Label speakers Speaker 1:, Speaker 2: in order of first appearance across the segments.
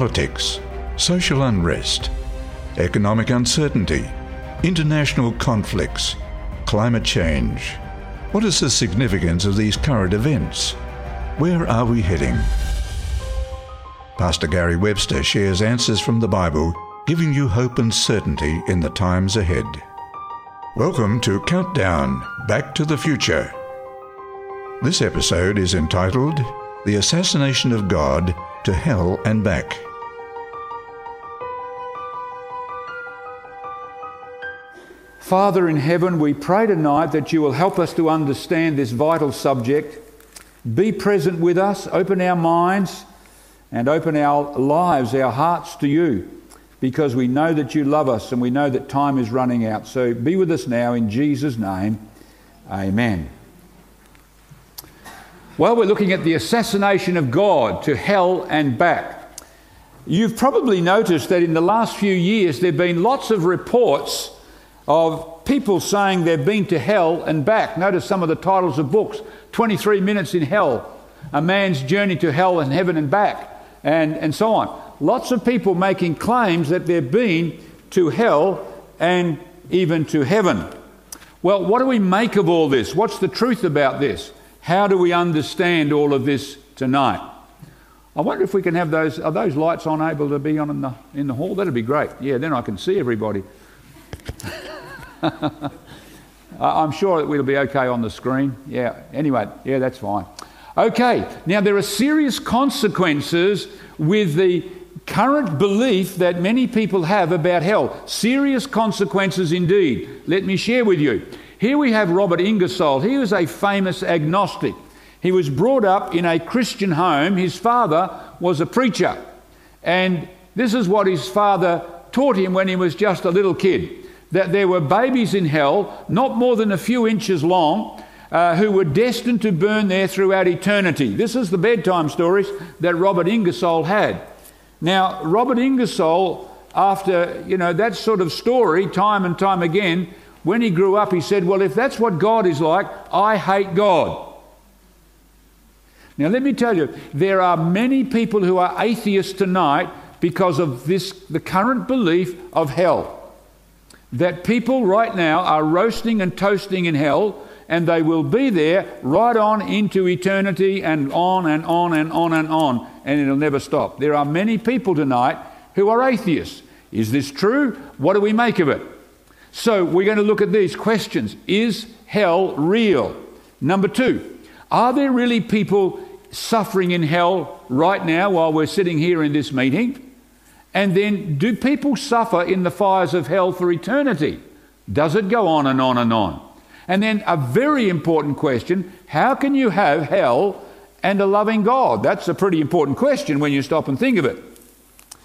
Speaker 1: politics, social unrest, economic uncertainty, international conflicts, climate change. What is the significance of these current events? Where are we heading? Pastor Gary Webster shares answers from the Bible, giving you hope and certainty in the times ahead. Welcome to Countdown Back to the Future. This episode is entitled The Assassination of God to Hell and Back.
Speaker 2: Father in heaven, we pray tonight that you will help us to understand this vital subject. Be present with us, open our minds, and open our lives, our hearts to you, because we know that you love us and we know that time is running out. So be with us now in Jesus' name. Amen. Well, we're looking at the assassination of God to hell and back. You've probably noticed that in the last few years there have been lots of reports of people saying they've been to hell and back. Notice some of the titles of books 23 Minutes in Hell, A Man's Journey to Hell and Heaven and Back, and, and so on. Lots of people making claims that they've been to hell and even to heaven. Well, what do we make of all this? What's the truth about this? How do we understand all of this tonight? I wonder if we can have those. Are those lights on able to be on in the, in the hall? That'd be great. Yeah, then I can see everybody. I'm sure that we'll be okay on the screen. Yeah, anyway, yeah, that's fine. Okay, now there are serious consequences with the current belief that many people have about hell. Serious consequences indeed. Let me share with you. Here we have Robert Ingersoll. He was a famous agnostic. He was brought up in a Christian home. His father was a preacher. And this is what his father taught him when he was just a little kid that there were babies in hell, not more than a few inches long, uh, who were destined to burn there throughout eternity. This is the bedtime stories that Robert Ingersoll had. Now, Robert Ingersoll, after you know that sort of story, time and time again, when he grew up, he said, "Well, if that's what God is like, I hate God." Now, let me tell you, there are many people who are atheists tonight because of this, the current belief of hell that people right now are roasting and toasting in hell, and they will be there right on into eternity and on and on and on and on, and it'll never stop. There are many people tonight who are atheists. Is this true? What do we make of it? So, we're going to look at these questions Is hell real? Number two, are there really people suffering in hell right now while we're sitting here in this meeting? And then, do people suffer in the fires of hell for eternity? Does it go on and on and on? And then, a very important question how can you have hell and a loving God? That's a pretty important question when you stop and think of it.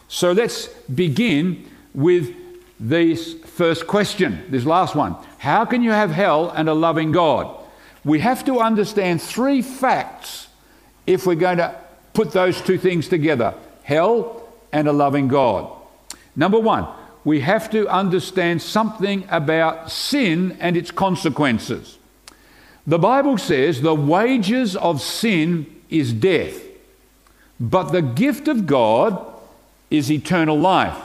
Speaker 2: So, let's begin with this first question, this last one. How can you have hell and a loving God? We have to understand three facts if we're going to put those two things together hell and a loving God. Number one, we have to understand something about sin and its consequences. The Bible says the wages of sin is death, but the gift of God is eternal life.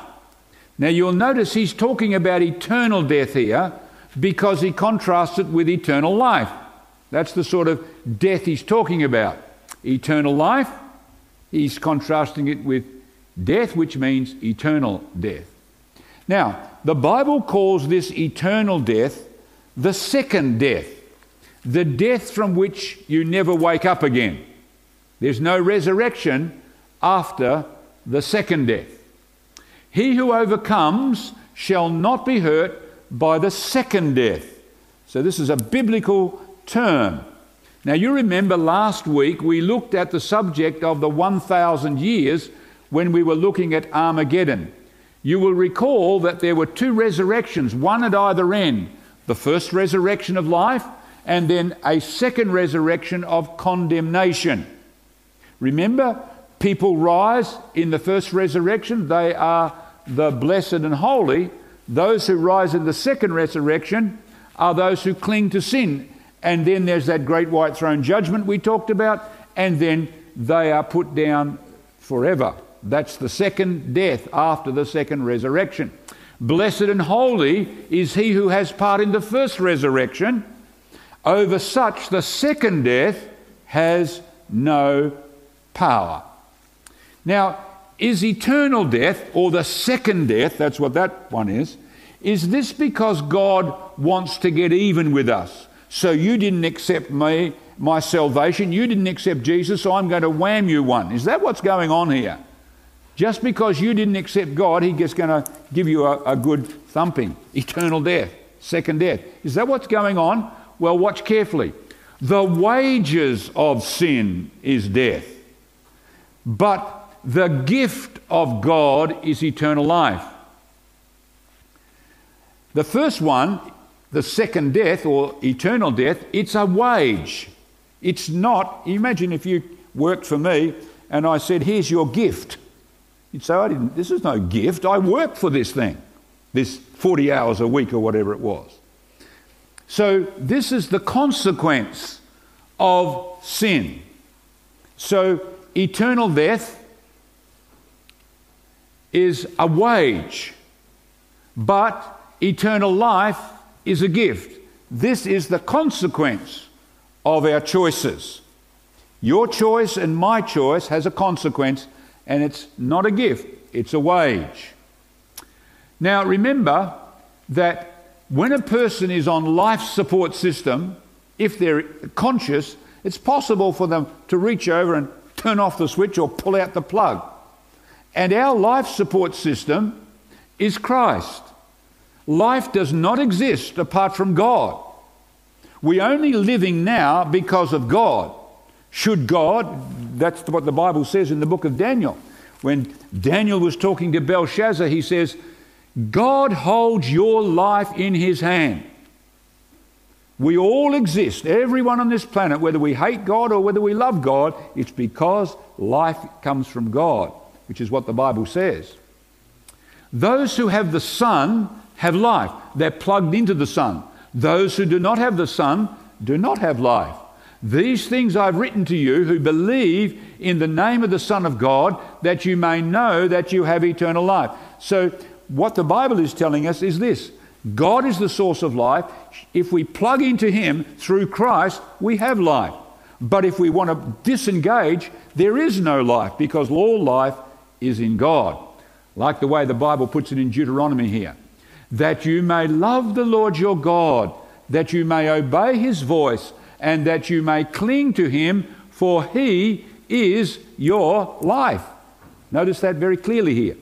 Speaker 2: Now you'll notice he's talking about eternal death here because he contrasts it with eternal life. That's the sort of death he's talking about. Eternal life, he's contrasting it with death, which means eternal death. Now, the Bible calls this eternal death the second death, the death from which you never wake up again. There's no resurrection after the second death. He who overcomes shall not be hurt by the second death. So, this is a biblical term. Now, you remember last week we looked at the subject of the 1,000 years when we were looking at Armageddon. You will recall that there were two resurrections, one at either end the first resurrection of life, and then a second resurrection of condemnation. Remember, people rise in the first resurrection, they are the blessed and holy. Those who rise in the second resurrection are those who cling to sin. And then there's that great white throne judgment we talked about, and then they are put down forever. That's the second death after the second resurrection. Blessed and holy is he who has part in the first resurrection. Over such, the second death has no power. Now, is eternal death, or the second death, that's what that one is, is this because God wants to get even with us? So you didn't accept me, my salvation, you didn't accept Jesus, so I'm going to wham you one. Is that what's going on here? Just because you didn't accept God, He's just going to give you a, a good thumping. Eternal death, second death. Is that what's going on? Well, watch carefully. The wages of sin is death, but the gift of God is eternal life. The first one, the second death or eternal death, it's a wage. It's not, imagine if you worked for me and I said, Here's your gift. You'd say, I didn't, This is no gift. I worked for this thing, this 40 hours a week or whatever it was. So, this is the consequence of sin. So, eternal death is a wage, but eternal life is a gift. This is the consequence of our choices. Your choice and my choice has a consequence, and it's not a gift, it's a wage. Now, remember that when a person is on life support system, if they're conscious, it's possible for them to reach over and turn off the switch or pull out the plug. And our life support system is Christ. Life does not exist apart from God. We're only living now because of God. Should God, that's what the Bible says in the book of Daniel. When Daniel was talking to Belshazzar, he says, God holds your life in his hand. We all exist, everyone on this planet, whether we hate God or whether we love God, it's because life comes from God which is what the Bible says. Those who have the Son have life, they're plugged into the Son. Those who do not have the Son do not have life. These things I've written to you who believe in the name of the Son of God, that you may know that you have eternal life. So, what the Bible is telling us is this God is the source of life. If we plug into Him through Christ, we have life. But if we want to disengage, there is no life because all life is in God. Like the way the Bible puts it in Deuteronomy here. That you may love the Lord your God, that you may obey his voice, and that you may cling to him, for he is your life. Notice that very clearly here.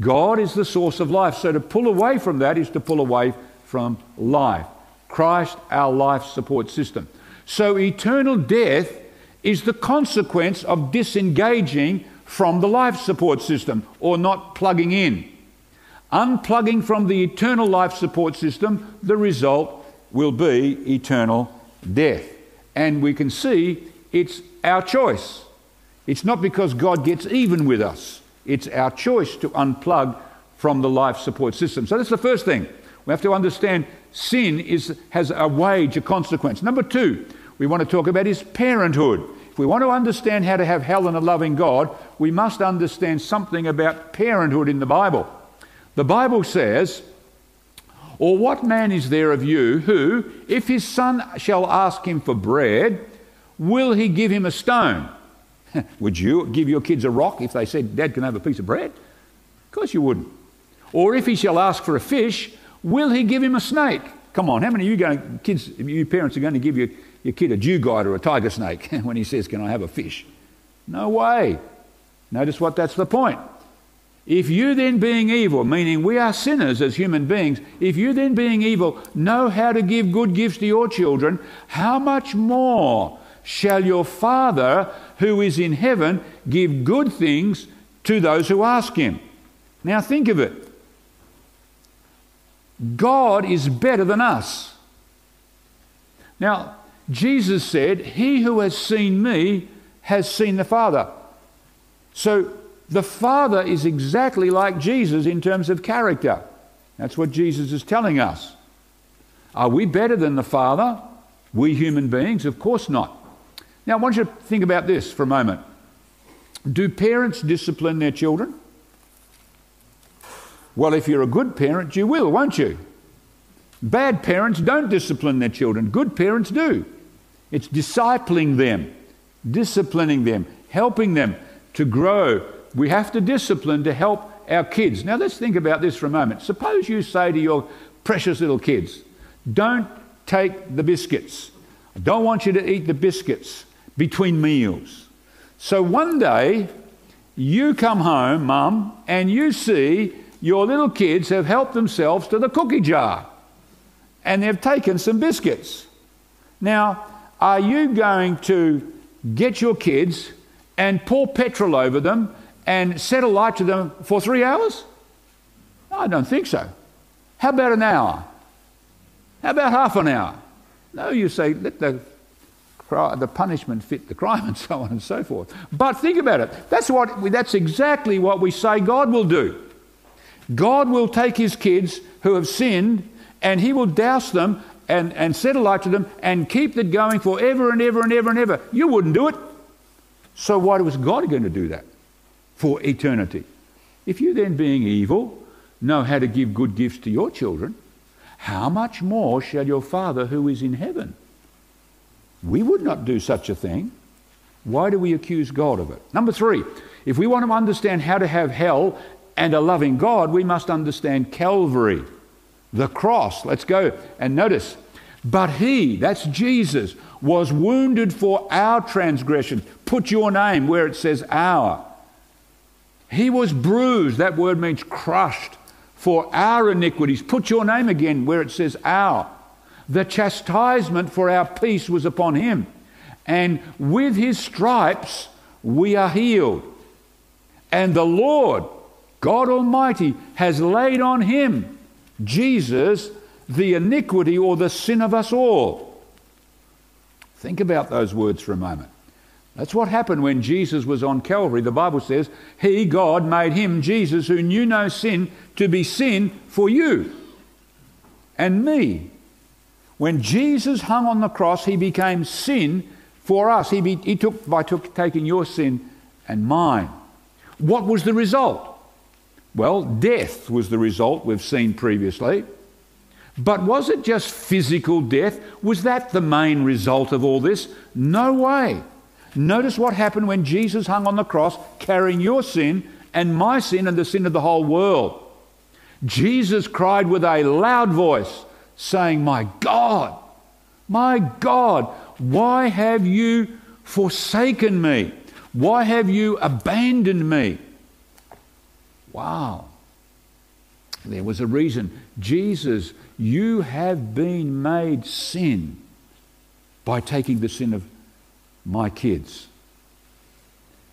Speaker 2: God is the source of life. So to pull away from that is to pull away from life. Christ, our life support system. So eternal death is the consequence of disengaging from the life support system or not plugging in. Unplugging from the eternal life support system, the result will be eternal death. And we can see it's our choice. It's not because God gets even with us, it's our choice to unplug from the life support system. So that's the first thing. We have to understand sin is, has a wage, a consequence. Number two, we want to talk about his parenthood. If we want to understand how to have hell and a loving God, we must understand something about parenthood in the Bible. The Bible says, Or what man is there of you who, if his son shall ask him for bread, will he give him a stone? Would you give your kids a rock if they said, Dad, can I have a piece of bread? Of course you wouldn't. Or if he shall ask for a fish, will he give him a snake? Come on, how many of you going, kids, you parents are going to give your your kid a dugong or a tiger snake when he says, Can I have a fish? No way. Notice what that's the point. If you then, being evil, meaning we are sinners as human beings, if you then, being evil, know how to give good gifts to your children, how much more shall your Father who is in heaven give good things to those who ask him? Now think of it. God is better than us. Now, Jesus said, He who has seen me has seen the Father. So the Father is exactly like Jesus in terms of character. That's what Jesus is telling us. Are we better than the Father? We human beings? Of course not. Now, I want you to think about this for a moment. Do parents discipline their children? Well, if you're a good parent, you will, won't you? Bad parents don't discipline their children, good parents do. It's discipling them, disciplining them, helping them to grow. We have to discipline to help our kids. Now, let's think about this for a moment. Suppose you say to your precious little kids, Don't take the biscuits. I don't want you to eat the biscuits between meals. So one day, you come home, mum, and you see your little kids have helped themselves to the cookie jar and they've taken some biscuits. Now, are you going to get your kids and pour petrol over them and set a light to them for three hours? I don't think so. How about an hour? How about half an hour? No, you say, let the, the punishment fit the crime and so on and so forth. But think about it. That's, what, that's exactly what we say God will do. God will take his kids who have sinned and he will douse them and, and set a light to them and keep it going forever and ever and ever and ever. You wouldn't do it. So why was God going to do that for eternity? If you then, being evil, know how to give good gifts to your children, how much more shall your Father who is in heaven? We would not do such a thing. Why do we accuse God of it? Number three, if we want to understand how to have hell and a loving God, we must understand Calvary, the cross. Let's go and notice. But he, that's Jesus, was wounded for our transgression. Put your name where it says our. He was bruised, that word means crushed for our iniquities. Put your name again where it says our. The chastisement for our peace was upon him. And with his stripes we are healed. And the Lord, God Almighty, has laid on him, Jesus, the iniquity or the sin of us all. Think about those words for a moment. That's what happened when Jesus was on Calvary. The Bible says, He, God, made him, Jesus, who knew no sin, to be sin for you and me. When Jesus hung on the cross, he became sin for us. He, be, he took by took, taking your sin and mine. What was the result? Well, death was the result we've seen previously. But was it just physical death? Was that the main result of all this? No way. Notice what happened when Jesus hung on the cross carrying your sin and my sin and the sin of the whole world. Jesus cried with a loud voice, saying, My God, my God, why have you forsaken me? Why have you abandoned me? Wow. There was a reason. Jesus, you have been made sin by taking the sin of my kids.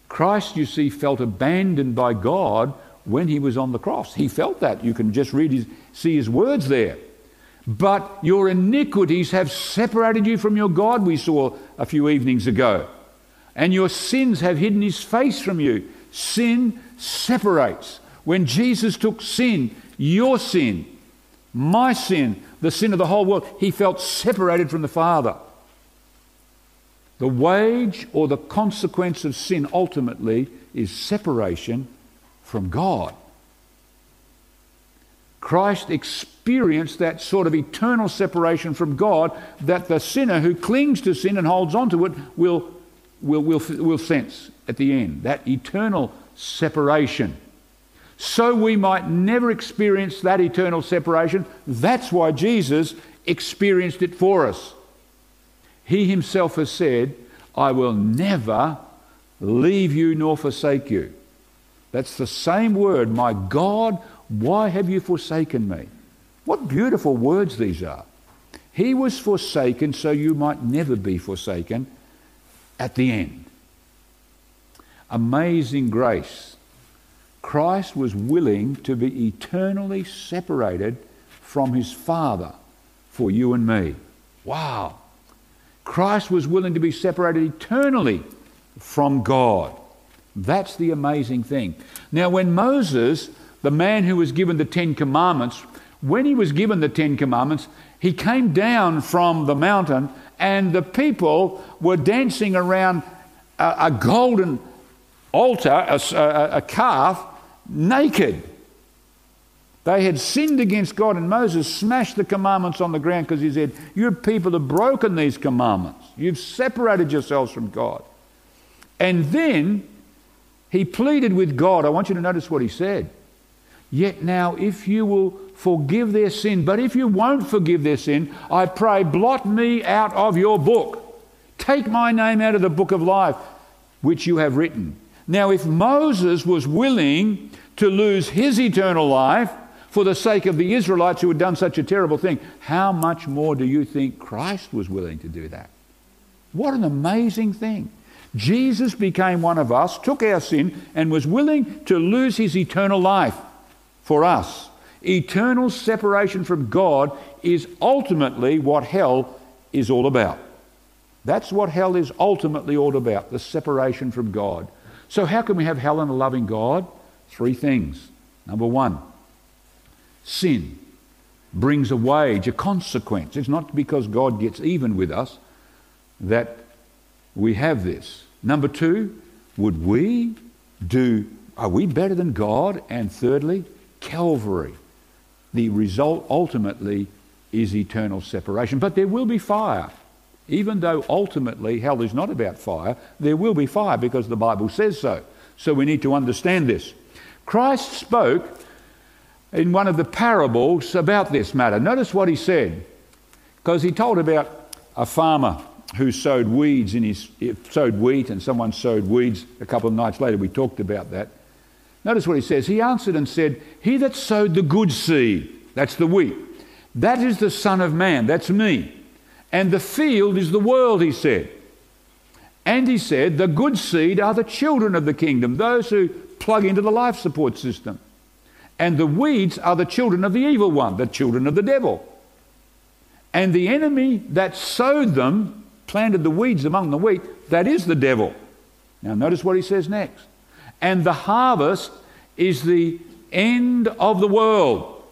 Speaker 2: Christ, you see, felt abandoned by God when he was on the cross. He felt that. You can just read his, see his words there. But your iniquities have separated you from your God, we saw a few evenings ago. And your sins have hidden his face from you. Sin separates. When Jesus took sin, your sin, my sin, the sin of the whole world, he felt separated from the Father. The wage or the consequence of sin ultimately is separation from God. Christ experienced that sort of eternal separation from God that the sinner who clings to sin and holds on to it will, will, will, will sense at the end. That eternal separation. So we might never experience that eternal separation. That's why Jesus experienced it for us. He himself has said, I will never leave you nor forsake you. That's the same word, my God, why have you forsaken me? What beautiful words these are. He was forsaken so you might never be forsaken at the end. Amazing grace. Christ was willing to be eternally separated from his Father for you and me. Wow. Christ was willing to be separated eternally from God. That's the amazing thing. Now, when Moses, the man who was given the Ten Commandments, when he was given the Ten Commandments, he came down from the mountain and the people were dancing around a, a golden altar, a, a, a calf, naked. They had sinned against God, and Moses smashed the commandments on the ground because he said, You people have broken these commandments. You've separated yourselves from God. And then he pleaded with God. I want you to notice what he said. Yet now, if you will forgive their sin, but if you won't forgive their sin, I pray, blot me out of your book. Take my name out of the book of life, which you have written. Now, if Moses was willing to lose his eternal life for the sake of the Israelites who had done such a terrible thing, how much more do you think Christ was willing to do that? What an amazing thing. Jesus became one of us, took our sin, and was willing to lose his eternal life for us. Eternal separation from God is ultimately what hell is all about. That's what hell is ultimately all about the separation from God. So, how can we have hell and a loving God? Three things. Number one, sin brings a wage, a consequence. It's not because God gets even with us that we have this. Number two, would we do, are we better than God? And thirdly, Calvary. The result ultimately is eternal separation. But there will be fire. Even though ultimately hell is not about fire, there will be fire because the Bible says so. So we need to understand this. Christ spoke in one of the parables about this matter. Notice what he said, because he told about a farmer who sowed weeds in his eh, sowed wheat and someone sowed weeds a couple of nights later. We talked about that. Notice what he says. He answered and said he that sowed the good seed that's the wheat that is the son of man that's me. And the field is the world he said. And he said the good seed are the children of the kingdom those who plug into the life support system and the weeds are the children of the evil one the children of the devil and the enemy that sowed them planted the weeds among the wheat, that is the devil. Now, notice what he says next. And the harvest is the end of the world.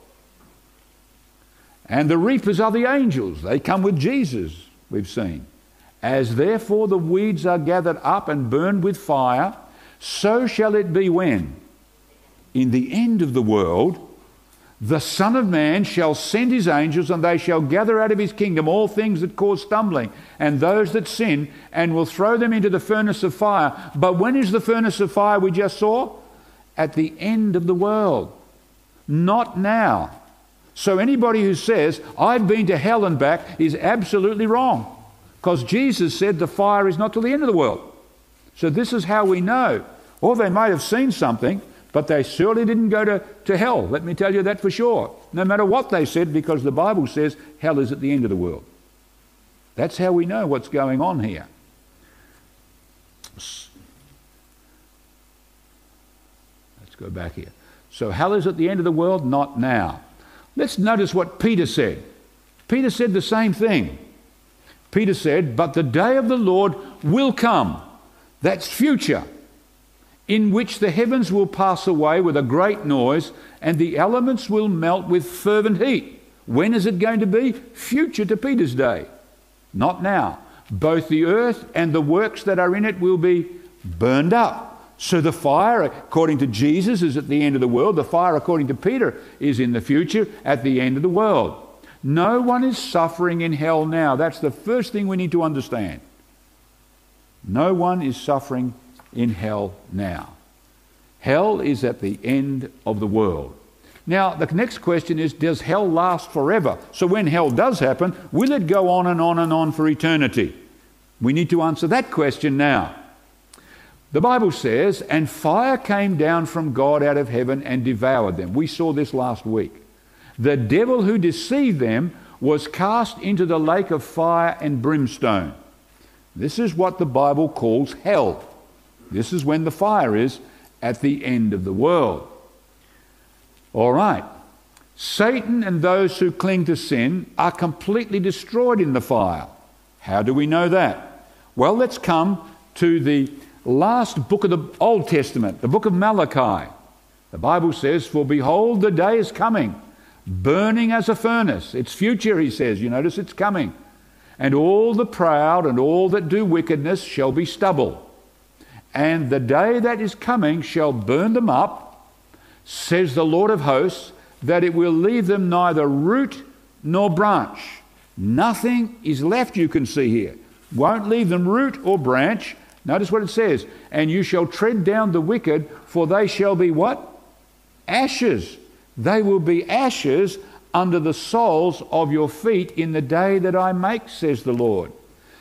Speaker 2: And the reapers are the angels. They come with Jesus, we've seen. As therefore the weeds are gathered up and burned with fire, so shall it be when, in the end of the world, the Son of Man shall send his angels, and they shall gather out of his kingdom all things that cause stumbling, and those that sin, and will throw them into the furnace of fire. But when is the furnace of fire we just saw? At the end of the world. Not now. So anybody who says, I've been to hell and back, is absolutely wrong. Because Jesus said the fire is not till the end of the world. So this is how we know. Or they might have seen something, but they surely didn't go to, to hell, let me tell you that for sure. No matter what they said, because the Bible says hell is at the end of the world. That's how we know what's going on here. Let's go back here. So hell is at the end of the world, not now. Let's notice what Peter said. Peter said the same thing. Peter said, But the day of the Lord will come. That's future in which the heavens will pass away with a great noise and the elements will melt with fervent heat. When is it going to be? Future to Peter's day. Not now. Both the earth and the works that are in it will be burned up. So the fire, according to Jesus, is at the end of the world. The fire, according to Peter, is in the future at the end of the world. No one is suffering in hell now. That's the first thing we need to understand. No one is suffering in hell now. Hell is at the end of the world. Now, the next question is Does hell last forever? So, when hell does happen, will it go on and on and on for eternity? We need to answer that question now. The Bible says, And fire came down from God out of heaven and devoured them. We saw this last week. The devil who deceived them was cast into the lake of fire and brimstone. This is what the Bible calls hell. This is when the fire is at the end of the world. All right. Satan and those who cling to sin are completely destroyed in the fire. How do we know that? Well, let's come to the last book of the Old Testament, the book of Malachi. The Bible says, For behold, the day is coming, burning as a furnace. It's future, he says. You notice it's coming. And all the proud and all that do wickedness shall be stubble and the day that is coming shall burn them up, says the Lord of hosts, that it will leave them neither root nor branch. Nothing is left, you can see here. Won't leave them root or branch. Notice what it says. And you shall tread down the wicked, for they shall be what? Ashes. They will be ashes under the soles of your feet in the day that I make, says the Lord.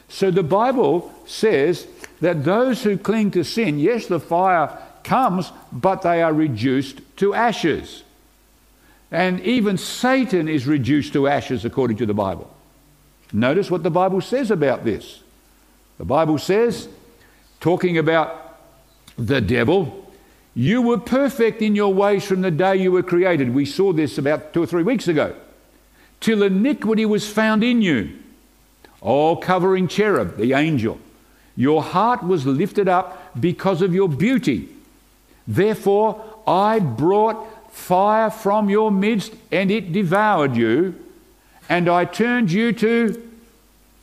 Speaker 2: So the Bible says that those who cling to sin, yes, the fire comes, but they are reduced to ashes. And even Satan is reduced to ashes according to the Bible. Notice what the Bible says about this. The Bible says, talking about the devil, you were perfect in your ways from the day you were created. We saw this about two or three weeks ago. Till iniquity was found in you. All covering cherub, the angel. Your heart was lifted up because of your beauty. Therefore, I brought fire from your midst, and it devoured you, and I turned you to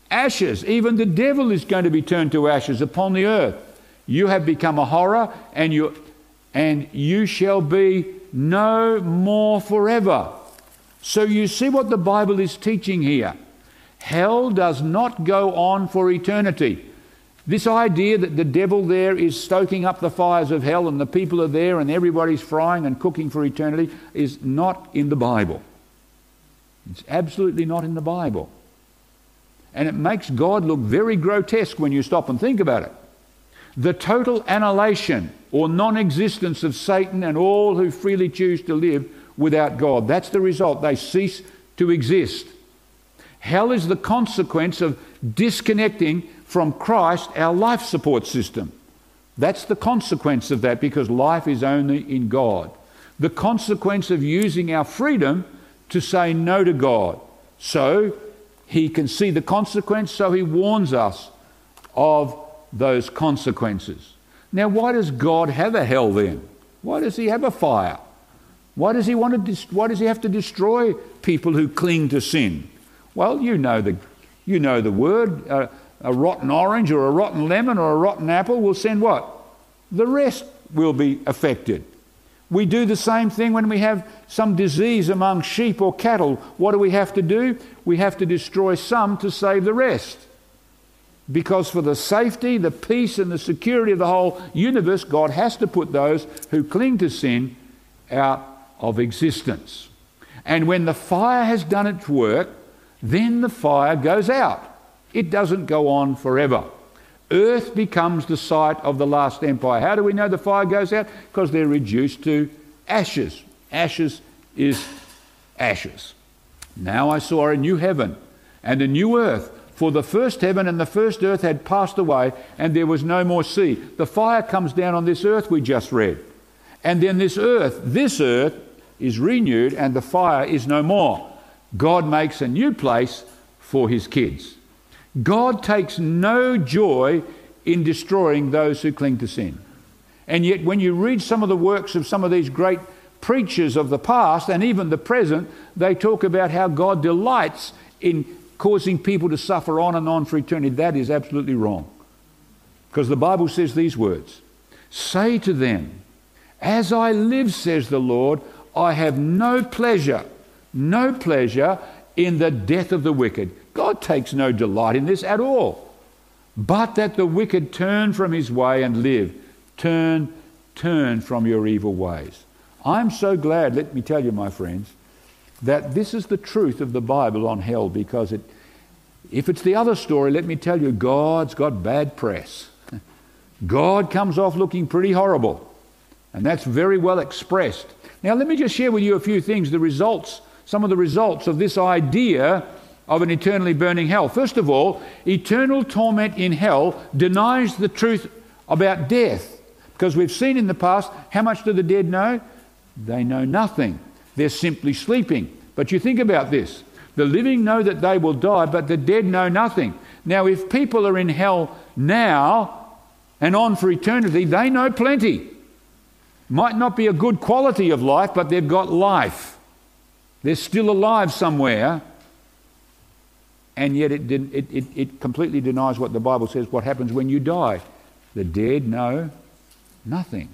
Speaker 2: ashes. Even the devil is going to be turned to ashes upon the earth. You have become a horror, and you, and you shall be no more forever. So you see what the Bible is teaching here. Hell does not go on for eternity. This idea that the devil there is stoking up the fires of hell and the people are there and everybody's frying and cooking for eternity is not in the Bible. It's absolutely not in the Bible. And it makes God look very grotesque when you stop and think about it. The total annihilation or non existence of Satan and all who freely choose to live without God. That's the result. They cease to exist. Hell is the consequence of disconnecting from Christ our life support system. That's the consequence of that because life is only in God. The consequence of using our freedom to say no to God. So he can see the consequence, so he warns us of those consequences. Now, why does God have a hell then? Why does he have a fire? Why does he, want to, why does he have to destroy people who cling to sin? Well, you know the, you know the word. Uh, a rotten orange or a rotten lemon or a rotten apple will send what? The rest will be affected. We do the same thing when we have some disease among sheep or cattle. What do we have to do? We have to destroy some to save the rest. Because for the safety, the peace, and the security of the whole universe, God has to put those who cling to sin out of existence. And when the fire has done its work, then the fire goes out. It doesn't go on forever. Earth becomes the site of the last empire. How do we know the fire goes out? Because they're reduced to ashes. Ashes is ashes. Now I saw a new heaven and a new earth, for the first heaven and the first earth had passed away, and there was no more sea. The fire comes down on this earth we just read. And then this earth, this earth, is renewed, and the fire is no more. God makes a new place for his kids. God takes no joy in destroying those who cling to sin. And yet, when you read some of the works of some of these great preachers of the past and even the present, they talk about how God delights in causing people to suffer on and on for eternity. That is absolutely wrong. Because the Bible says these words Say to them, As I live, says the Lord, I have no pleasure no pleasure in the death of the wicked. God takes no delight in this at all. But that the wicked turn from his way and live. Turn, turn from your evil ways. I'm so glad, let me tell you, my friends, that this is the truth of the Bible on hell because it, if it's the other story, let me tell you, God's got bad press. God comes off looking pretty horrible. And that's very well expressed. Now, let me just share with you a few things, the results some of the results of this idea of an eternally burning hell. First of all, eternal torment in hell denies the truth about death. Because we've seen in the past, how much do the dead know? They know nothing. They're simply sleeping. But you think about this the living know that they will die, but the dead know nothing. Now, if people are in hell now and on for eternity, they know plenty. Might not be a good quality of life, but they've got life. They're still alive somewhere, and yet it, it, it, it completely denies what the Bible says what happens when you die. The dead know Nothing.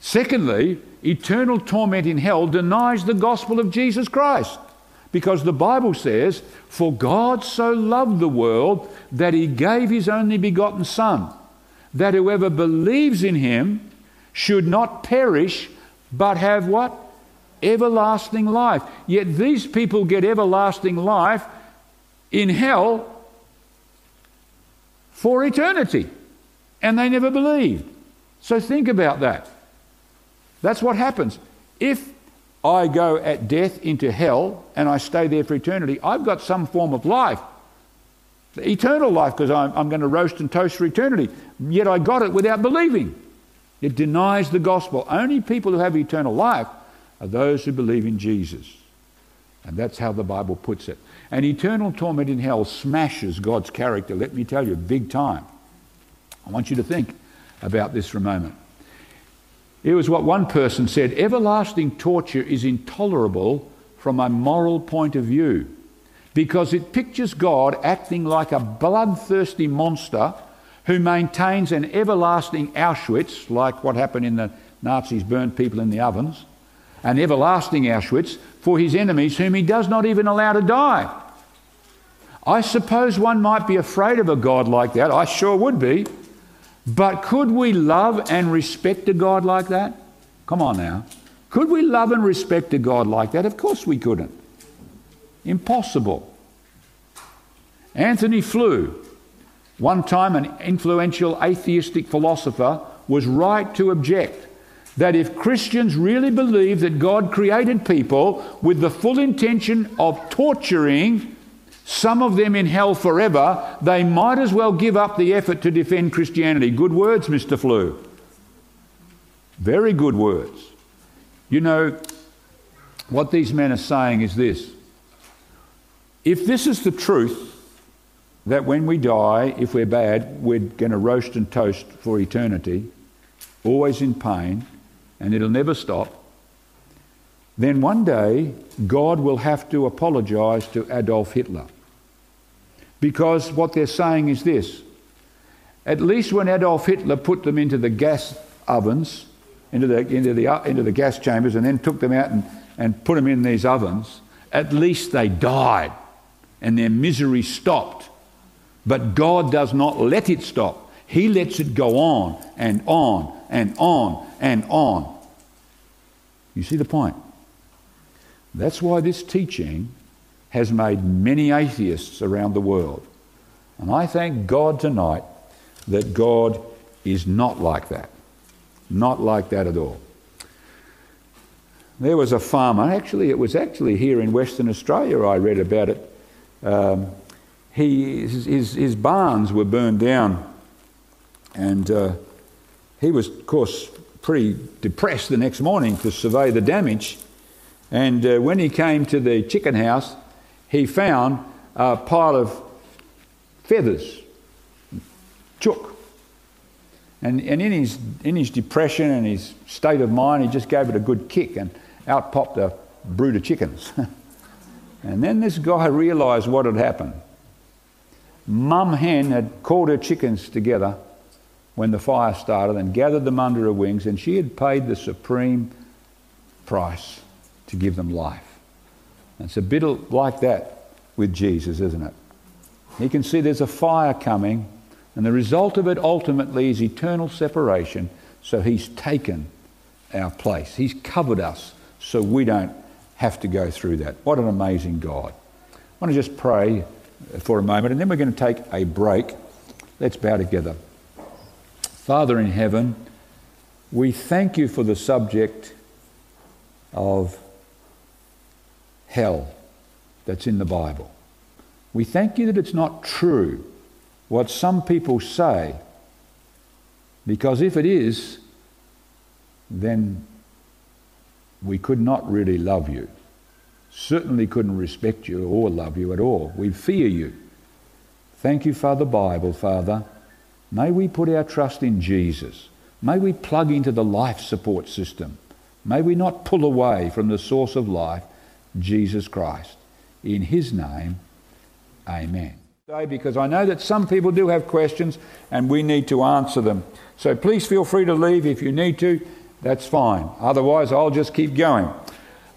Speaker 2: Secondly, eternal torment in hell denies the gospel of Jesus Christ. Because the Bible says, For God so loved the world that he gave his only begotten Son, that whoever believes in him should not perish, but have what? Everlasting life. Yet these people get everlasting life in hell for eternity. And they never believed. So think about that. That's what happens. If I go at death into hell and I stay there for eternity, I've got some form of life. Eternal life, because I'm, I'm going to roast and toast for eternity. Yet I got it without believing. It denies the gospel. Only people who have eternal life are those who believe in Jesus. And that's how the Bible puts it. And eternal torment in hell smashes God's character, let me tell you, big time. I want you to think about this for a moment. It was what one person said everlasting torture is intolerable from a moral point of view because it pictures God acting like a bloodthirsty monster who maintains an everlasting Auschwitz, like what happened in the Nazis burned people in the ovens, an everlasting Auschwitz for his enemies whom he does not even allow to die. I suppose one might be afraid of a God like that. I sure would be. But could we love and respect a God like that? Come on now. Could we love and respect a God like that? Of course we couldn't. Impossible. Antony Flew, one time an influential atheistic philosopher, was right to object that if Christians really believe that God created people with the full intention of torturing some of them in hell forever, they might as well give up the effort to defend Christianity. Good words, Mr. Flew. Very good words. You know, what these men are saying is this if this is the truth, that when we die, if we're bad, we're going to roast and toast for eternity, always in pain, and it'll never stop, then one day God will have to apologize to Adolf Hitler. Because what they're saying is this at least when Adolf Hitler put them into the gas ovens, into the, into the, into the gas chambers, and then took them out and, and put them in these ovens, at least they died and their misery stopped. But God does not let it stop. He lets it go on and on and on and on. You see the point? That's why this teaching has made many atheists around the world. And I thank God tonight that God is not like that. Not like that at all. There was a farmer, actually, it was actually here in Western Australia, I read about it. Um, he, his, his, barns were burned down, and uh, he was, of course, pretty depressed the next morning to survey the damage. And uh, when he came to the chicken house, he found a pile of feathers, chook. And, and in, his, in his depression and his state of mind, he just gave it a good kick, and out popped a brood of chickens. and then this guy realised what had happened. Mum hen had called her chickens together when the fire started and gathered them under her wings, and she had paid the supreme price to give them life. And it's a bit like that with Jesus, isn't it? You can see there's a fire coming, and the result of it ultimately is eternal separation. So he's taken our place, he's covered us so we don't have to go through that. What an amazing God. I want to just pray for a moment, and then we're going to take a break. Let's bow together. Father in heaven, we thank you for the subject of hell that's in the Bible. We thank you that it's not true what some people say, because if it is, then we could not really love you. Certainly couldn't respect you or love you at all. We fear you. Thank you Father Bible, Father. May we put our trust in Jesus. May we plug into the life support system. May we not pull away from the source of life, Jesus Christ. In his name, amen. because I know that some people do have questions and we need to answer them. So please feel free to leave if you need to. That's fine. Otherwise, I'll just keep going.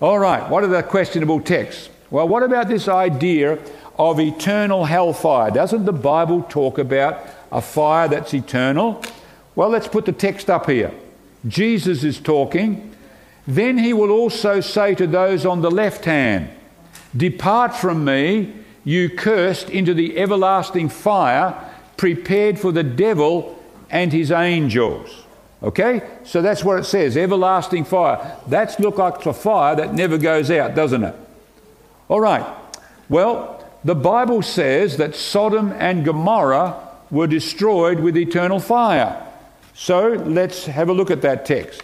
Speaker 2: All right, what are the questionable texts? Well, what about this idea of eternal hellfire? Doesn't the Bible talk about a fire that's eternal? Well, let's put the text up here. Jesus is talking. Then he will also say to those on the left hand, Depart from me, you cursed, into the everlasting fire prepared for the devil and his angels. Okay? So that's what it says everlasting fire. That's look like a fire that never goes out, doesn't it? All right. Well, the Bible says that Sodom and Gomorrah were destroyed with eternal fire. So let's have a look at that text.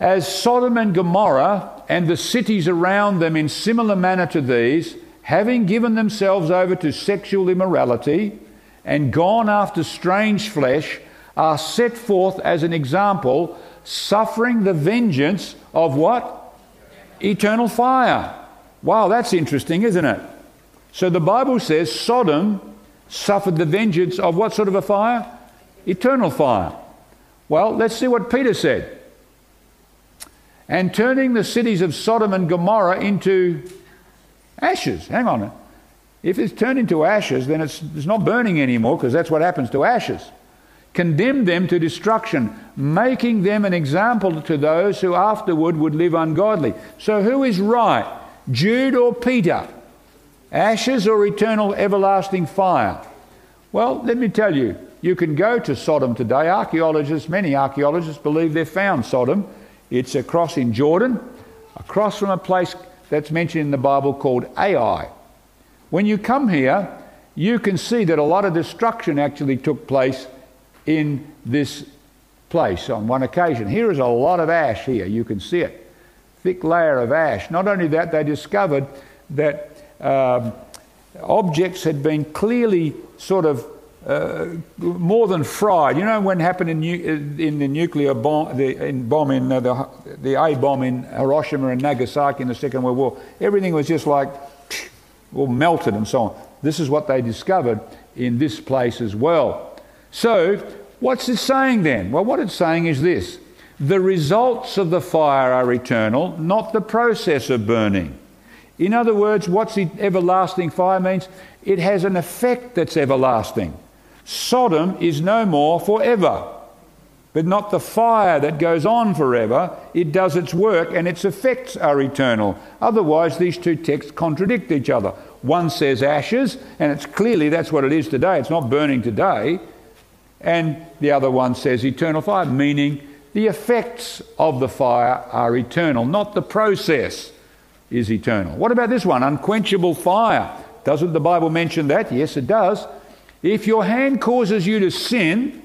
Speaker 2: As Sodom and Gomorrah and the cities around them, in similar manner to these, having given themselves over to sexual immorality and gone after strange flesh, are set forth as an example, suffering the vengeance of what? Eternal fire. Wow, that's interesting, isn't it? So the Bible says Sodom suffered the vengeance of what sort of a fire? Eternal fire. Well, let's see what Peter said and turning the cities of Sodom and Gomorrah into ashes. Hang on. If it's turned into ashes, then it's, it's not burning anymore because that's what happens to ashes. Condemned them to destruction, making them an example to those who afterward would live ungodly. So who is right, Jude or Peter? Ashes or eternal everlasting fire? Well, let me tell you, you can go to Sodom today. Archaeologists, many archaeologists believe they've found Sodom. It's across in Jordan, across from a place that's mentioned in the Bible called Ai. When you come here, you can see that a lot of destruction actually took place in this place on one occasion. Here is a lot of ash here, you can see it. Thick layer of ash. Not only that, they discovered that um, objects had been clearly sort of more than fried. You know when happened in, in the nuclear bomb, the in bomb in uh, the, the A bomb in Hiroshima and Nagasaki in the Second World War, everything was just like all melted and so on. This is what they discovered in this place as well. So, what's it saying then? Well, what it's saying is this the results of the fire are eternal, not the process of burning. In other words, what's the everlasting fire means? It has an effect that's everlasting. Sodom is no more forever, but not the fire that goes on forever. It does its work and its effects are eternal. Otherwise, these two texts contradict each other. One says ashes, and it's clearly that's what it is today. It's not burning today. And the other one says eternal fire, meaning the effects of the fire are eternal, not the process is eternal. What about this one? Unquenchable fire. Doesn't the Bible mention that? Yes, it does. If your hand causes you to sin,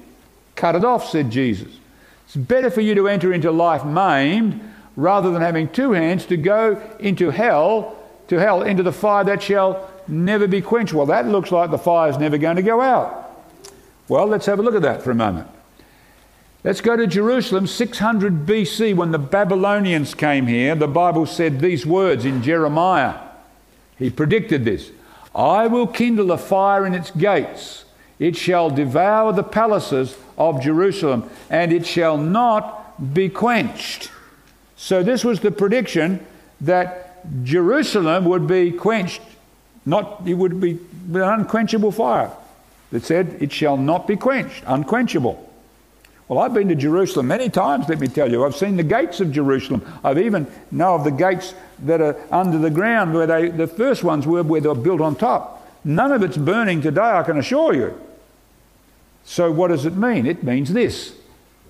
Speaker 2: cut it off, said Jesus. It's better for you to enter into life maimed rather than having two hands to go into hell, to hell, into the fire that shall never be quenched. Well, that looks like the fire is never going to go out. Well, let's have a look at that for a moment. Let's go to Jerusalem, 600 BC, when the Babylonians came here. The Bible said these words in Jeremiah. He predicted this. I will kindle a fire in its gates. It shall devour the palaces of Jerusalem, and it shall not be quenched. So, this was the prediction that Jerusalem would be quenched, not, it would be an unquenchable fire. That said, it shall not be quenched, unquenchable. Well, I've been to Jerusalem many times, let me tell you. I've seen the gates of Jerusalem. I've even know of the gates that are under the ground where they, the first ones were where they were built on top. None of it's burning today, I can assure you. So, what does it mean? It means this.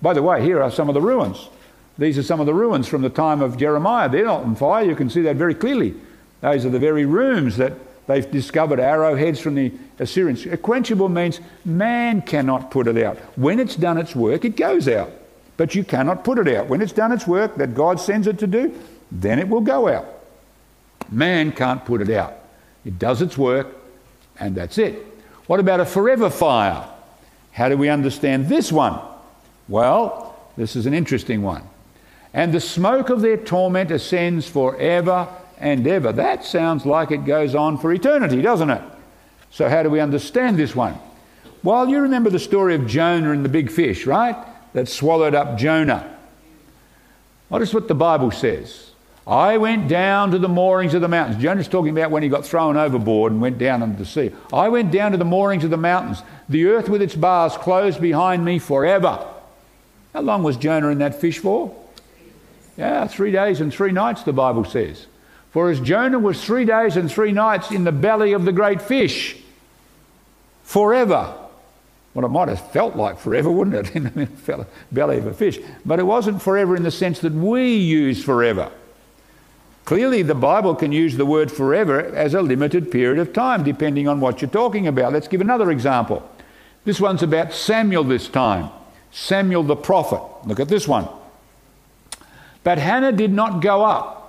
Speaker 2: By the way, here are some of the ruins. These are some of the ruins from the time of Jeremiah. They're not on fire, you can see that very clearly. Those are the very rooms that They've discovered arrowheads from the Assyrians. Quenchable means man cannot put it out. When it's done its work, it goes out. But you cannot put it out. When it's done its work that God sends it to do, then it will go out. Man can't put it out. It does its work, and that's it. What about a forever fire? How do we understand this one? Well, this is an interesting one. And the smoke of their torment ascends forever and ever. That sounds like it goes on for eternity, doesn't it? So, how do we understand this one? Well, you remember the story of Jonah and the big fish, right? That swallowed up Jonah. Notice what the Bible says. I went down to the moorings of the mountains. Jonah's talking about when he got thrown overboard and went down into the sea. I went down to the moorings of the mountains. The earth with its bars closed behind me forever. How long was Jonah in that fish for? Yeah, three days and three nights, the Bible says. For as Jonah was three days and three nights in the belly of the great fish, forever. Well, it might have felt like forever, wouldn't it, in the belly of a fish? But it wasn't forever in the sense that we use forever. Clearly, the Bible can use the word forever as a limited period of time, depending on what you're talking about. Let's give another example. This one's about Samuel this time. Samuel the prophet. Look at this one. But Hannah did not go up.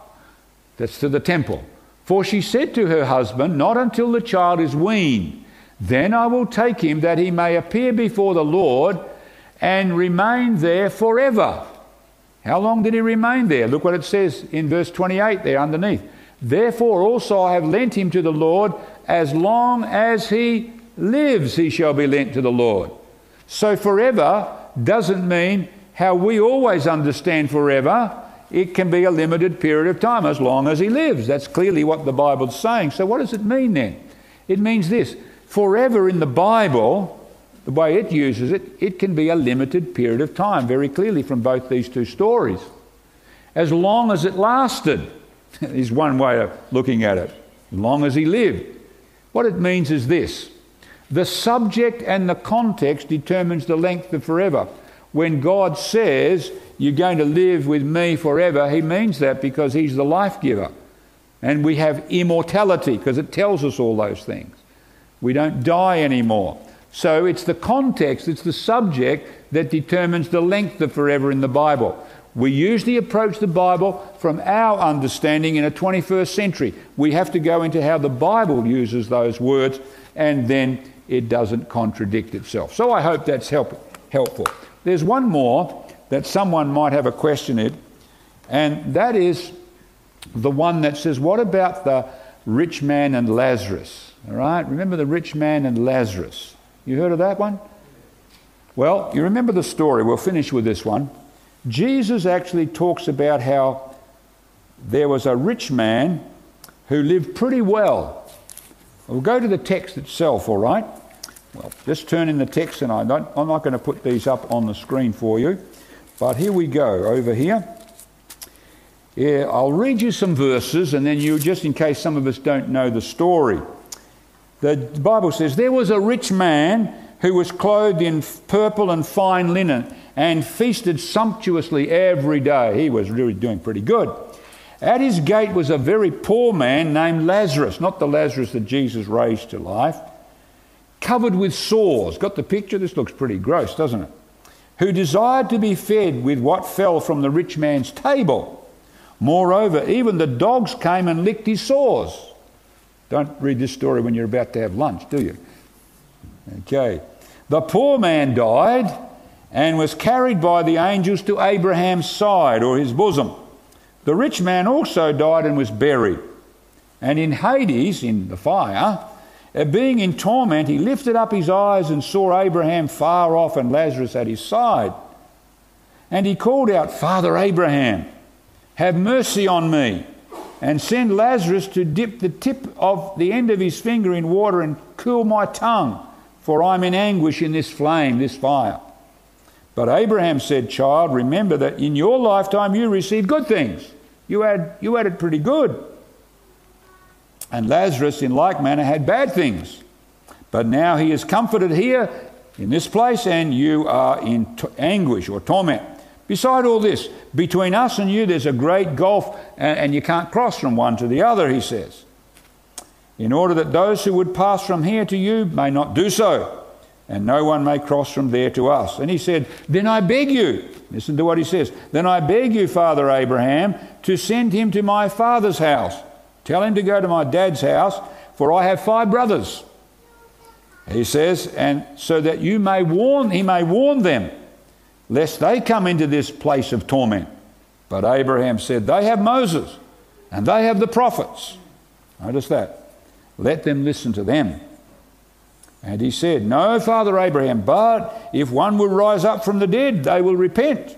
Speaker 2: That's to the temple. For she said to her husband, Not until the child is weaned. Then I will take him that he may appear before the Lord and remain there forever. How long did he remain there? Look what it says in verse 28 there underneath. Therefore also I have lent him to the Lord, as long as he lives, he shall be lent to the Lord. So forever doesn't mean how we always understand forever. It can be a limited period of time, as long as he lives. That's clearly what the Bible's saying. So what does it mean then? It means this forever in the Bible the way it uses it, it can be a limited period of time, very clearly from both these two stories. As long as it lasted, is one way of looking at it. As long as he lived. What it means is this the subject and the context determines the length of forever. When God says, You're going to live with me forever, he means that because he's the life giver. And we have immortality because it tells us all those things. We don't die anymore. So it's the context, it's the subject that determines the length of forever in the Bible. We usually approach the Bible from our understanding in a 21st century. We have to go into how the Bible uses those words, and then it doesn't contradict itself. So I hope that's help, helpful. There's one more that someone might have a question in, and that is the one that says, What about the rich man and Lazarus? All right, remember the rich man and Lazarus. You heard of that one? Well, you remember the story. We'll finish with this one. Jesus actually talks about how there was a rich man who lived pretty well. We'll go to the text itself, all right? Well, just turn in the text, and I am not going to put these up on the screen for you. But here we go, over here. Yeah, I'll read you some verses, and then you, just in case some of us don't know the story. The Bible says, There was a rich man who was clothed in purple and fine linen and feasted sumptuously every day. He was really doing pretty good. At his gate was a very poor man named Lazarus, not the Lazarus that Jesus raised to life, covered with sores. Got the picture? This looks pretty gross, doesn't it? Who desired to be fed with what fell from the rich man's table. Moreover, even the dogs came and licked his sores. Don't read this story when you're about to have lunch, do you? Okay. The poor man died and was carried by the angels to Abraham's side or his bosom. The rich man also died and was buried. And in Hades, in the fire, Uh, being in torment, he lifted up his eyes and saw Abraham far off and Lazarus at his side. And he called out, Father Abraham, have mercy on me and send Lazarus to dip the tip of the end of his finger in water and cool my tongue, for I'm in anguish in this flame, this fire. But Abraham said, Child, remember that in your lifetime you received good things. You had, you had it pretty good. And Lazarus, in like manner, had bad things. But now he is comforted here in this place, and you are in t- anguish or torment. Beside all this, between us and you, there's a great gulf, and you can't cross from one to the other, he says. In order that those who would pass from here to you may not do so, and no one may cross from there to us. And he said, Then I beg you, listen to what he says, then I beg you, Father Abraham, to send him to my father's house. Tell him to go to my dad's house, for I have five brothers. He says, and so that you may warn, he may warn them lest they come into this place of torment. But Abraham said, They have Moses and they have the prophets. Notice that. Let them listen to them. And he said, No, Father Abraham, but if one will rise up from the dead, they will repent.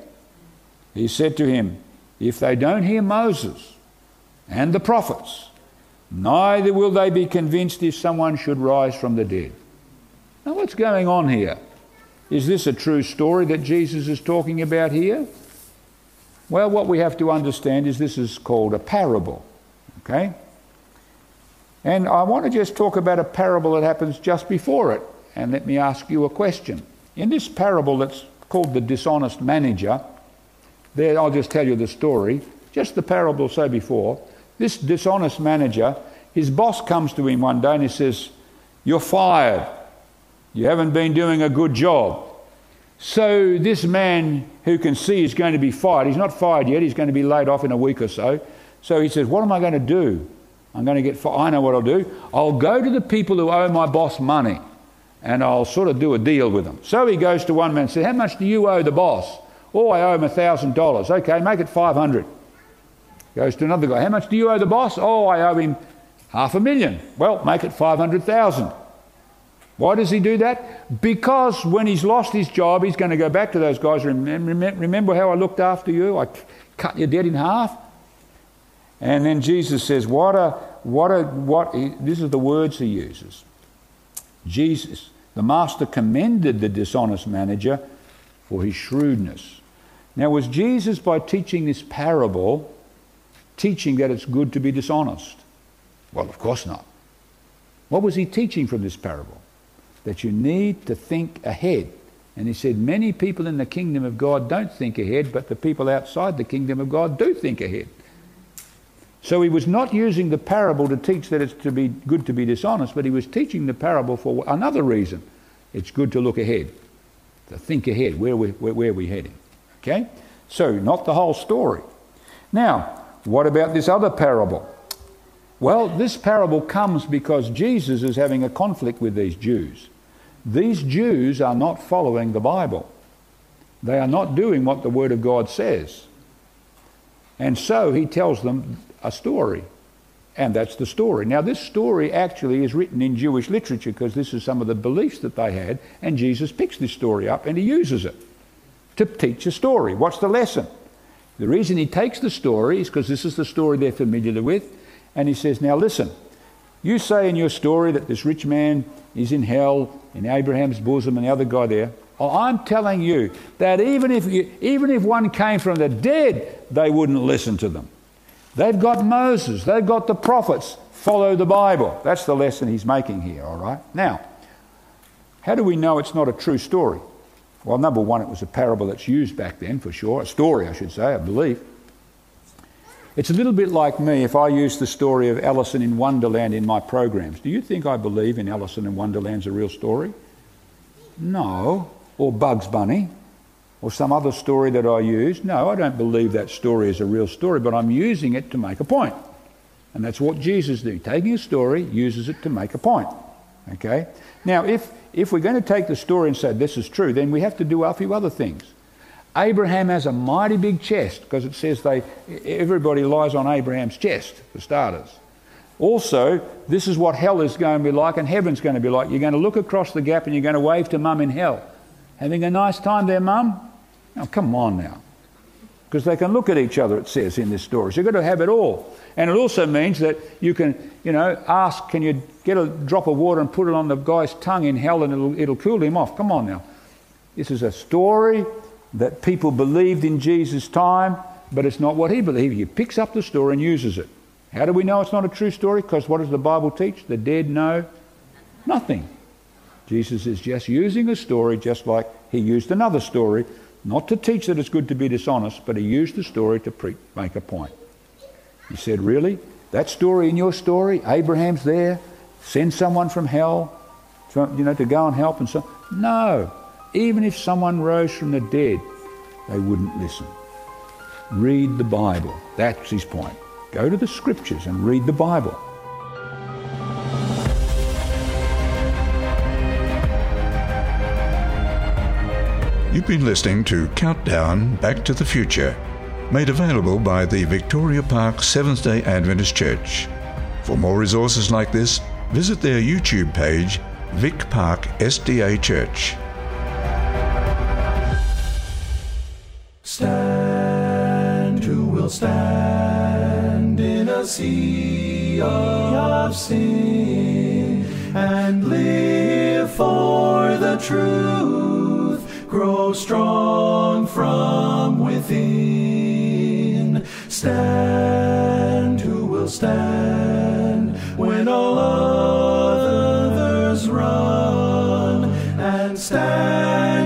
Speaker 2: He said to him, If they don't hear Moses and the prophets, neither will they be convinced if someone should rise from the dead. Now, what's going on here? Is this a true story that Jesus is talking about here? Well, what we have to understand is this is called a parable. Okay? And I want to just talk about a parable that happens just before it. And let me ask you a question. In this parable that's called the dishonest manager, there I'll just tell you the story. Just the parable so before. This dishonest manager, his boss comes to him one day and he says, You're fired. You haven't been doing a good job. So this man who can see is going to be fired. He's not fired yet. He's going to be laid off in a week or so. So he says, What am I going to do? I'm going to get fired. I know what I'll do. I'll go to the people who owe my boss money and I'll sort of do a deal with them. So he goes to one man and says, How much do you owe the boss? Oh, I owe him $1,000. Okay, make it 500 Goes to another guy. How much do you owe the boss? Oh, I owe him half a million. Well, make it 500,000. Why does he do that? Because when he's lost his job, he's going to go back to those guys. Remember how I looked after you? I cut your debt in half. And then Jesus says, What a, what a, what, this is the words he uses. Jesus, the master commended the dishonest manager for his shrewdness. Now, was Jesus, by teaching this parable, teaching that it's good to be dishonest? Well, of course not. What was he teaching from this parable? That you need to think ahead. And he said, Many people in the kingdom of God don't think ahead, but the people outside the kingdom of God do think ahead. So he was not using the parable to teach that it's to be good to be dishonest, but he was teaching the parable for another reason. It's good to look ahead, to think ahead, where, we, where, where we're heading. Okay? So, not the whole story. Now, what about this other parable? Well, this parable comes because Jesus is having a conflict with these Jews. These Jews are not following the Bible. They are not doing what the Word of God says. And so he tells them a story. And that's the story. Now, this story actually is written in Jewish literature because this is some of the beliefs that they had, and Jesus picks this story up and he uses it to teach a story. What's the lesson? The reason he takes the story is because this is the story they're familiar with, and he says, Now listen, you say in your story that this rich man is in hell, in Abraham's bosom, and the other guy there. I'm telling you that even if, you, even if one came from the dead, they wouldn't listen to them. They've got Moses, they've got the prophets. Follow the Bible. That's the lesson he's making here, all right? Now, how do we know it's not a true story? Well, number one, it was a parable that's used back then for sure, a story, I should say, I believe. It's a little bit like me if I use the story of Alice in Wonderland in my programs. Do you think I believe in Alice in Wonderland's a real story? No. Or Bugs Bunny or some other story that I use. No, I don't believe that story is a real story, but I'm using it to make a point. And that's what Jesus did. Taking a story, uses it to make a point. Okay? Now, if, if we're going to take the story and say this is true, then we have to do a few other things. Abraham has a mighty big chest because it says they, everybody lies on Abraham's chest, for starters. Also, this is what hell is going to be like and heaven's going to be like. You're going to look across the gap and you're going to wave to mum in hell. Having a nice time there, mum? Now, come on now. Because they can look at each other, it says in this story. So you've got to have it all. And it also means that you can, you know, ask, can you get a drop of water and put it on the guy's tongue in hell and it'll, it'll cool him off? Come on now. This is a story that people believed in Jesus' time, but it's not what he believed. He picks up the story and uses it. How do we know it's not a true story? Because what does the Bible teach? The dead know nothing. Jesus is just using a story just like he used another story not to teach that it's good to be dishonest, but he used the story to pre- make a point. He said, Really? That story in your story, Abraham's there, send someone from hell, you know, to go and help and so No. Even if someone rose from the dead, they wouldn't listen. Read the Bible. That's his point. Go to the scriptures and read the Bible.
Speaker 1: You've been listening to Countdown Back to the Future, made available by the Victoria Park Seventh day Adventist Church. For more resources like this, visit their YouTube page Vic Park SDA Church.
Speaker 3: Stand, who will stand in a sea of sin and live for the truth, grow strong from within. Stand, who will stand when all others run, and stand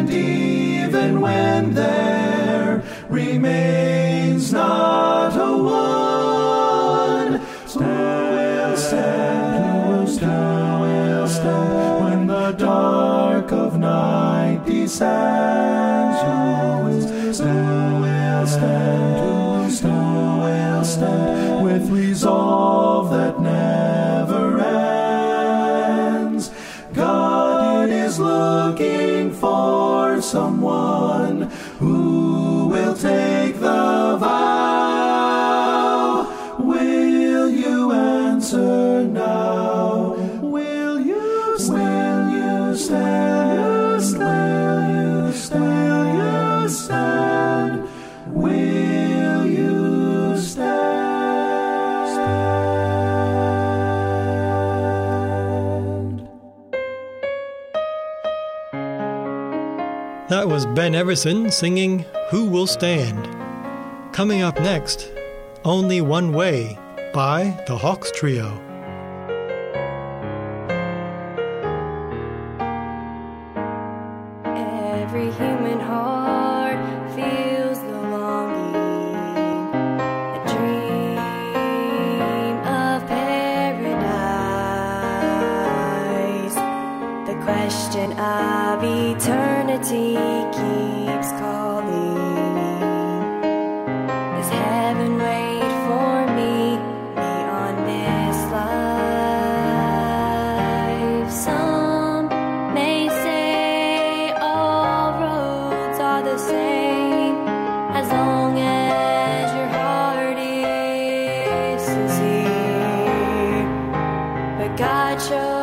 Speaker 4: was Ben Everson singing Who Will Stand. Coming up next, Only One Way by the Hawks Trio.
Speaker 5: God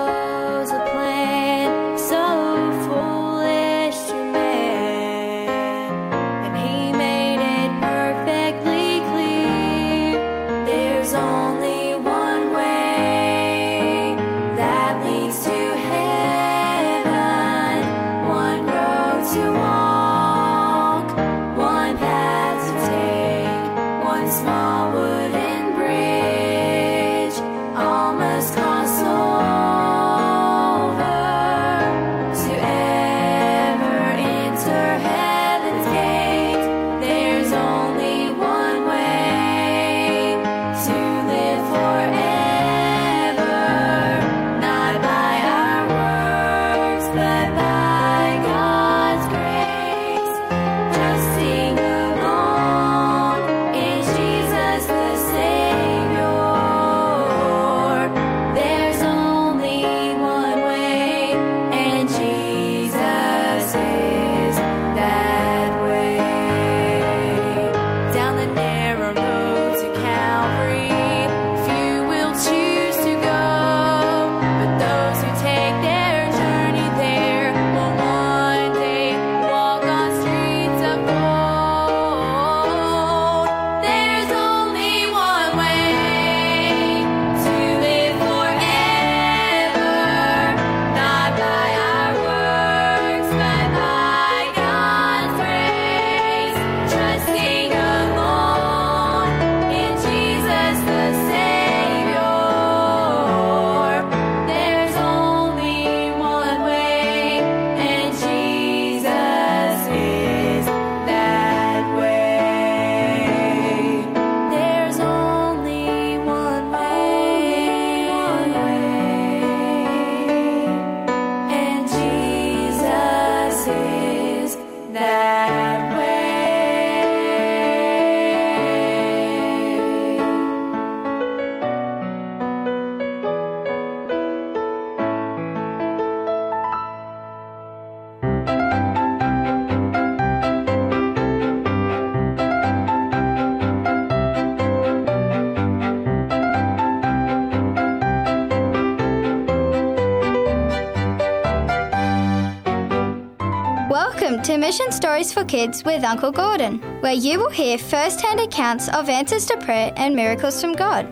Speaker 6: Mission Stories for Kids with Uncle Gordon, where you will hear first hand accounts of answers to prayer and miracles from God.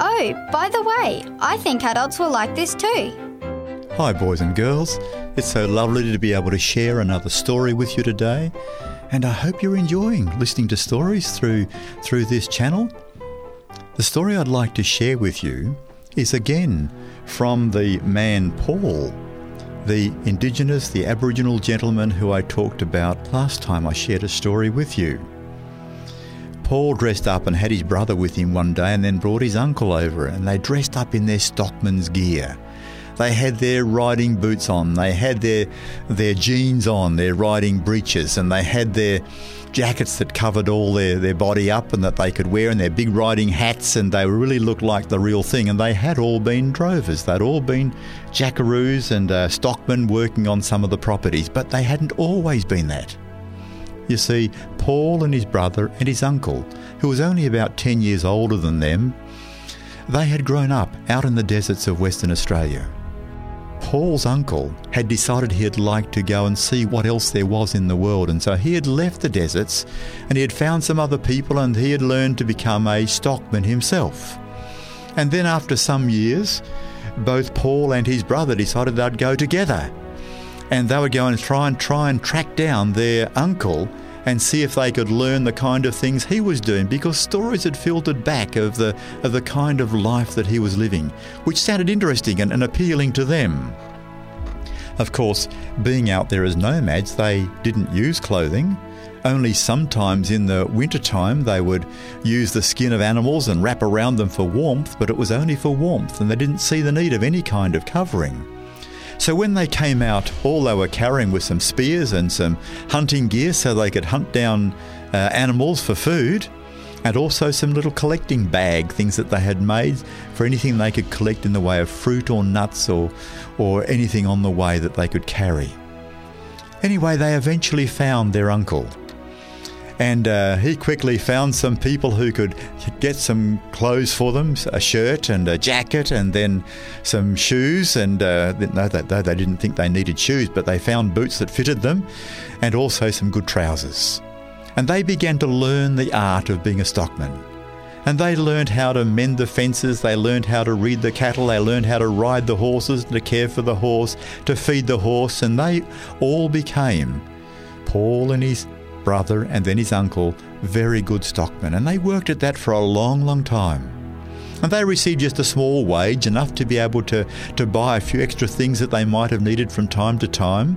Speaker 6: Oh, by the way, I think adults will like this too.
Speaker 7: Hi, boys and girls. It's so lovely to be able to share another story with you today, and I hope you're enjoying listening to stories through through this channel. The story I'd like to share with you is again from the man Paul, the Indigenous, the Aboriginal gentleman who I talked about last time I shared a story with you. Paul dressed up and had his brother with him one day and then brought his uncle over, and they dressed up in their stockman's gear. They had their riding boots on, they had their, their jeans on, their riding breeches, and they had their jackets that covered all their, their body up and that they could wear, and their big riding hats, and they really looked like the real thing. And they had all been drovers, they'd all been jackaroos and uh, stockmen working on some of the properties, but they hadn't always been that. You see, Paul and his brother and his uncle, who was only about 10 years older than them, they had grown up out in the deserts of Western Australia. Paul's uncle had decided he'd like to go and see what else there was in the world, and so he had left the deserts and he had found some other people and he had learned to become a stockman himself. And then, after some years, both Paul and his brother decided they'd go together and they would go and try and try and track down their uncle and see if they could learn the kind of things he was doing because stories had filtered back of the of the kind of life that he was living, which sounded interesting and, and appealing to them. Of course, being out there as nomads, they didn't use clothing. Only sometimes in the wintertime they would use the skin of animals and wrap around them for warmth, but it was only for warmth and they didn't see the need of any kind of covering. So when they came out, all they were carrying was some spears and some hunting gear so they could hunt down uh, animals for food, and also some little collecting bag things that they had made for anything they could collect in the way of fruit or nuts or, or anything on the way that they could carry. Anyway, they eventually found their uncle. And uh, he quickly found some people who could get some clothes for them a shirt and a jacket, and then some shoes. And uh, no, they, they didn't think they needed shoes, but they found boots that fitted them, and also some good trousers. And they began to learn the art of being a stockman. And they learned how to mend the fences, they learned how to read the cattle, they learned how to ride the horses, to care for the horse, to feed the horse, and they all became Paul and his brother and then his uncle very good stockmen, and they worked at that for a long, long time. And they received just a small wage, enough to be able to, to buy a few extra things that they might have needed from time to time.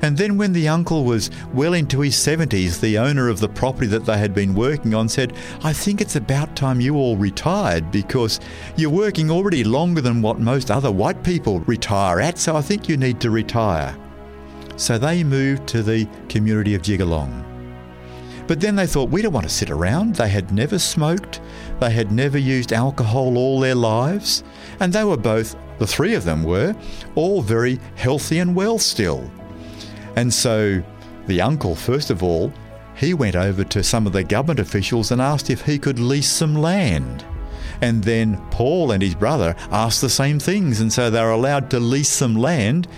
Speaker 7: And then, when the uncle was well into his 70s, the owner of the property that they had been working on said, I think it's about time you all retired because you're working already longer than what most other white people retire at, so I think you need to retire. So they moved to the community of Jigalong. But then they thought, we don't want to sit around. They had never smoked, they had never used alcohol all their lives, and they were both, the three of them were, all very healthy and well still. And so the uncle, first of all, he went over to some of the government officials and asked if he could lease some land. And then Paul and his brother asked the same things, and so they were allowed to lease some land.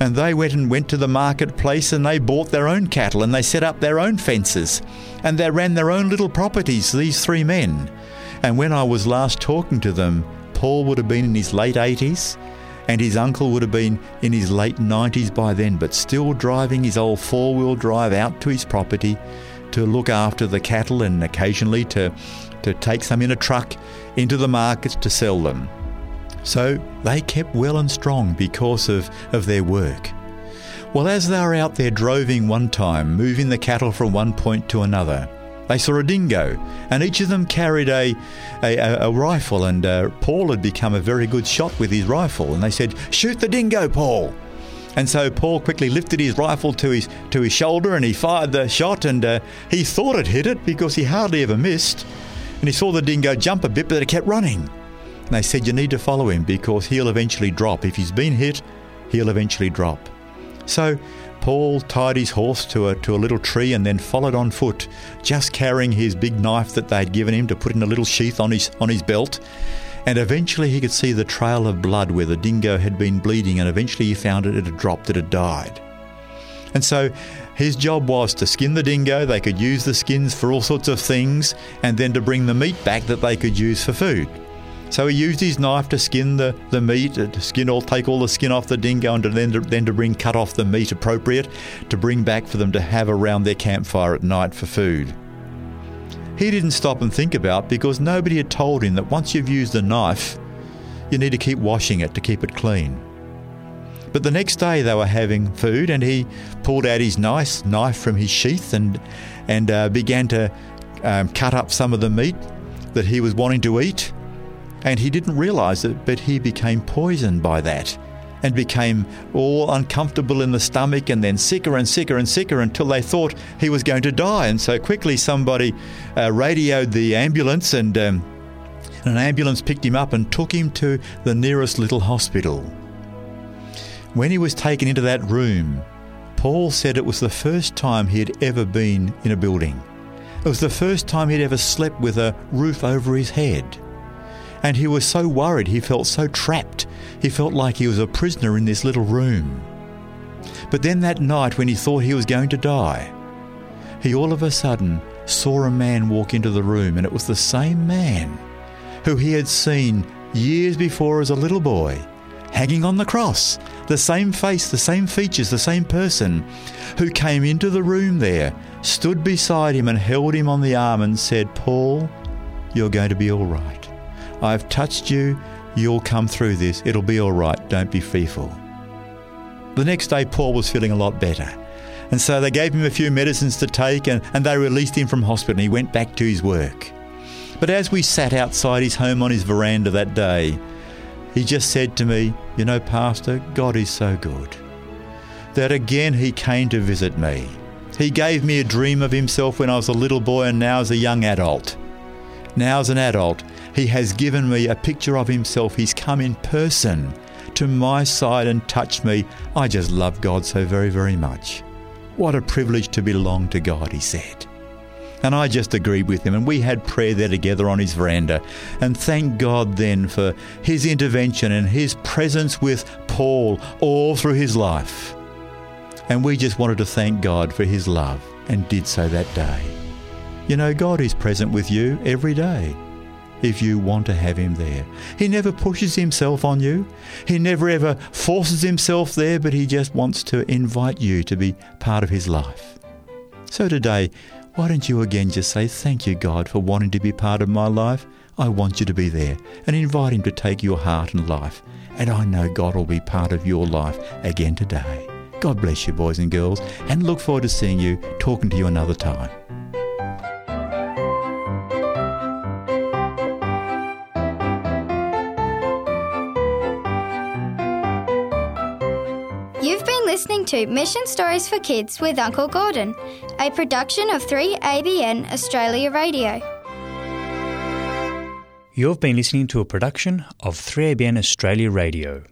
Speaker 7: And they went and went to the marketplace and they bought their own cattle and they set up their own fences and they ran their own little properties, these three men. And when I was last talking to them, Paul would have been in his late 80s and his uncle would have been in his late 90s by then, but still driving his old four wheel drive out to his property to look after the cattle and occasionally to, to take some in a truck into the markets to sell them. So they kept well and strong because of, of their work. Well, as they were out there droving one time, moving the cattle from one point to another, they saw a dingo, and each of them carried a, a, a rifle, and uh, Paul had become a very good shot with his rifle. And they said, Shoot the dingo, Paul! And so Paul quickly lifted his rifle to his, to his shoulder and he fired the shot, and uh, he thought it hit it because he hardly ever missed. And he saw the dingo jump a bit, but it kept running. And they said, You need to follow him because he'll eventually drop. If he's been hit, he'll eventually drop. So Paul tied his horse to a, to a little tree and then followed on foot, just carrying his big knife that they'd given him to put in a little sheath on his, on his belt. And eventually he could see the trail of blood where the dingo had been bleeding, and eventually he found it, it had dropped, it had died. And so His job was to skin the dingo, they could use the skins for all sorts of things, and then to bring the meat back that they could use for food. So he used his knife to skin the, the meat, uh, to skin all, take all the skin off the dingo, and to then, to, then to bring cut off the meat appropriate to bring back for them to have around their campfire at night for food. He didn't stop and think about because nobody had told him that once you've used a knife, you need to keep washing it to keep it clean. But the next day they were having food, and he pulled out his nice knife from his sheath and and uh, began to um, cut up some of the meat that he was wanting to eat. And he didn't realise it, but he became poisoned by that and became all uncomfortable in the stomach and then sicker and sicker and sicker until they thought he was going to die. And so quickly somebody uh, radioed the ambulance and. Um, an ambulance picked him up and took him to the nearest little hospital. When he was taken into that room, Paul said it was the first time he had ever been in a building. It was the first time he'd ever slept with a roof over his head. And he was so worried, he felt so trapped. He felt like he was a prisoner in this little room. But then that night, when he thought he was going to die, he all of a sudden saw a man walk into the room, and it was the same man who he had seen years before as a little boy, hanging on the cross. The same face, the same features, the same person, who came into the room there, stood beside him and held him on the arm and said, Paul, you're going to be all right. I've touched you. You'll come through this. It'll be all right. Don't be fearful. The next day, Paul was feeling a lot better. And so they gave him a few medicines to take and, and they released him from hospital and he went back to his work. But as we sat outside his home on his veranda that day, he just said to me, You know, Pastor, God is so good. That again he came to visit me. He gave me a dream of himself when I was a little boy and now as a young adult. Now, as an adult, he has given me a picture of himself. He's come in person to my side and touched me. I just love God so very, very much. What a privilege to belong to God, he said. And I just agreed with him, and we had prayer there together on his veranda. And thank God then for his intervention and his presence with Paul all through his life. And we just wanted to thank God for his love and did so that day. You know, God is present with you every day if you want to have him there. He never pushes himself on you. He never ever forces himself there, but he just wants to invite you to be part of his life. So today, why don't you again just say, Thank you, God, for wanting to be part of my life? I want you to be there and invite Him to take your heart and life. And I know God will be part of your life again today. God bless you, boys and girls, and look forward to seeing you, talking to you another time.
Speaker 6: Listening to Mission Stories for Kids with Uncle Gordon, a production of 3ABN Australia Radio.
Speaker 8: You've been listening to a production of 3ABN Australia Radio.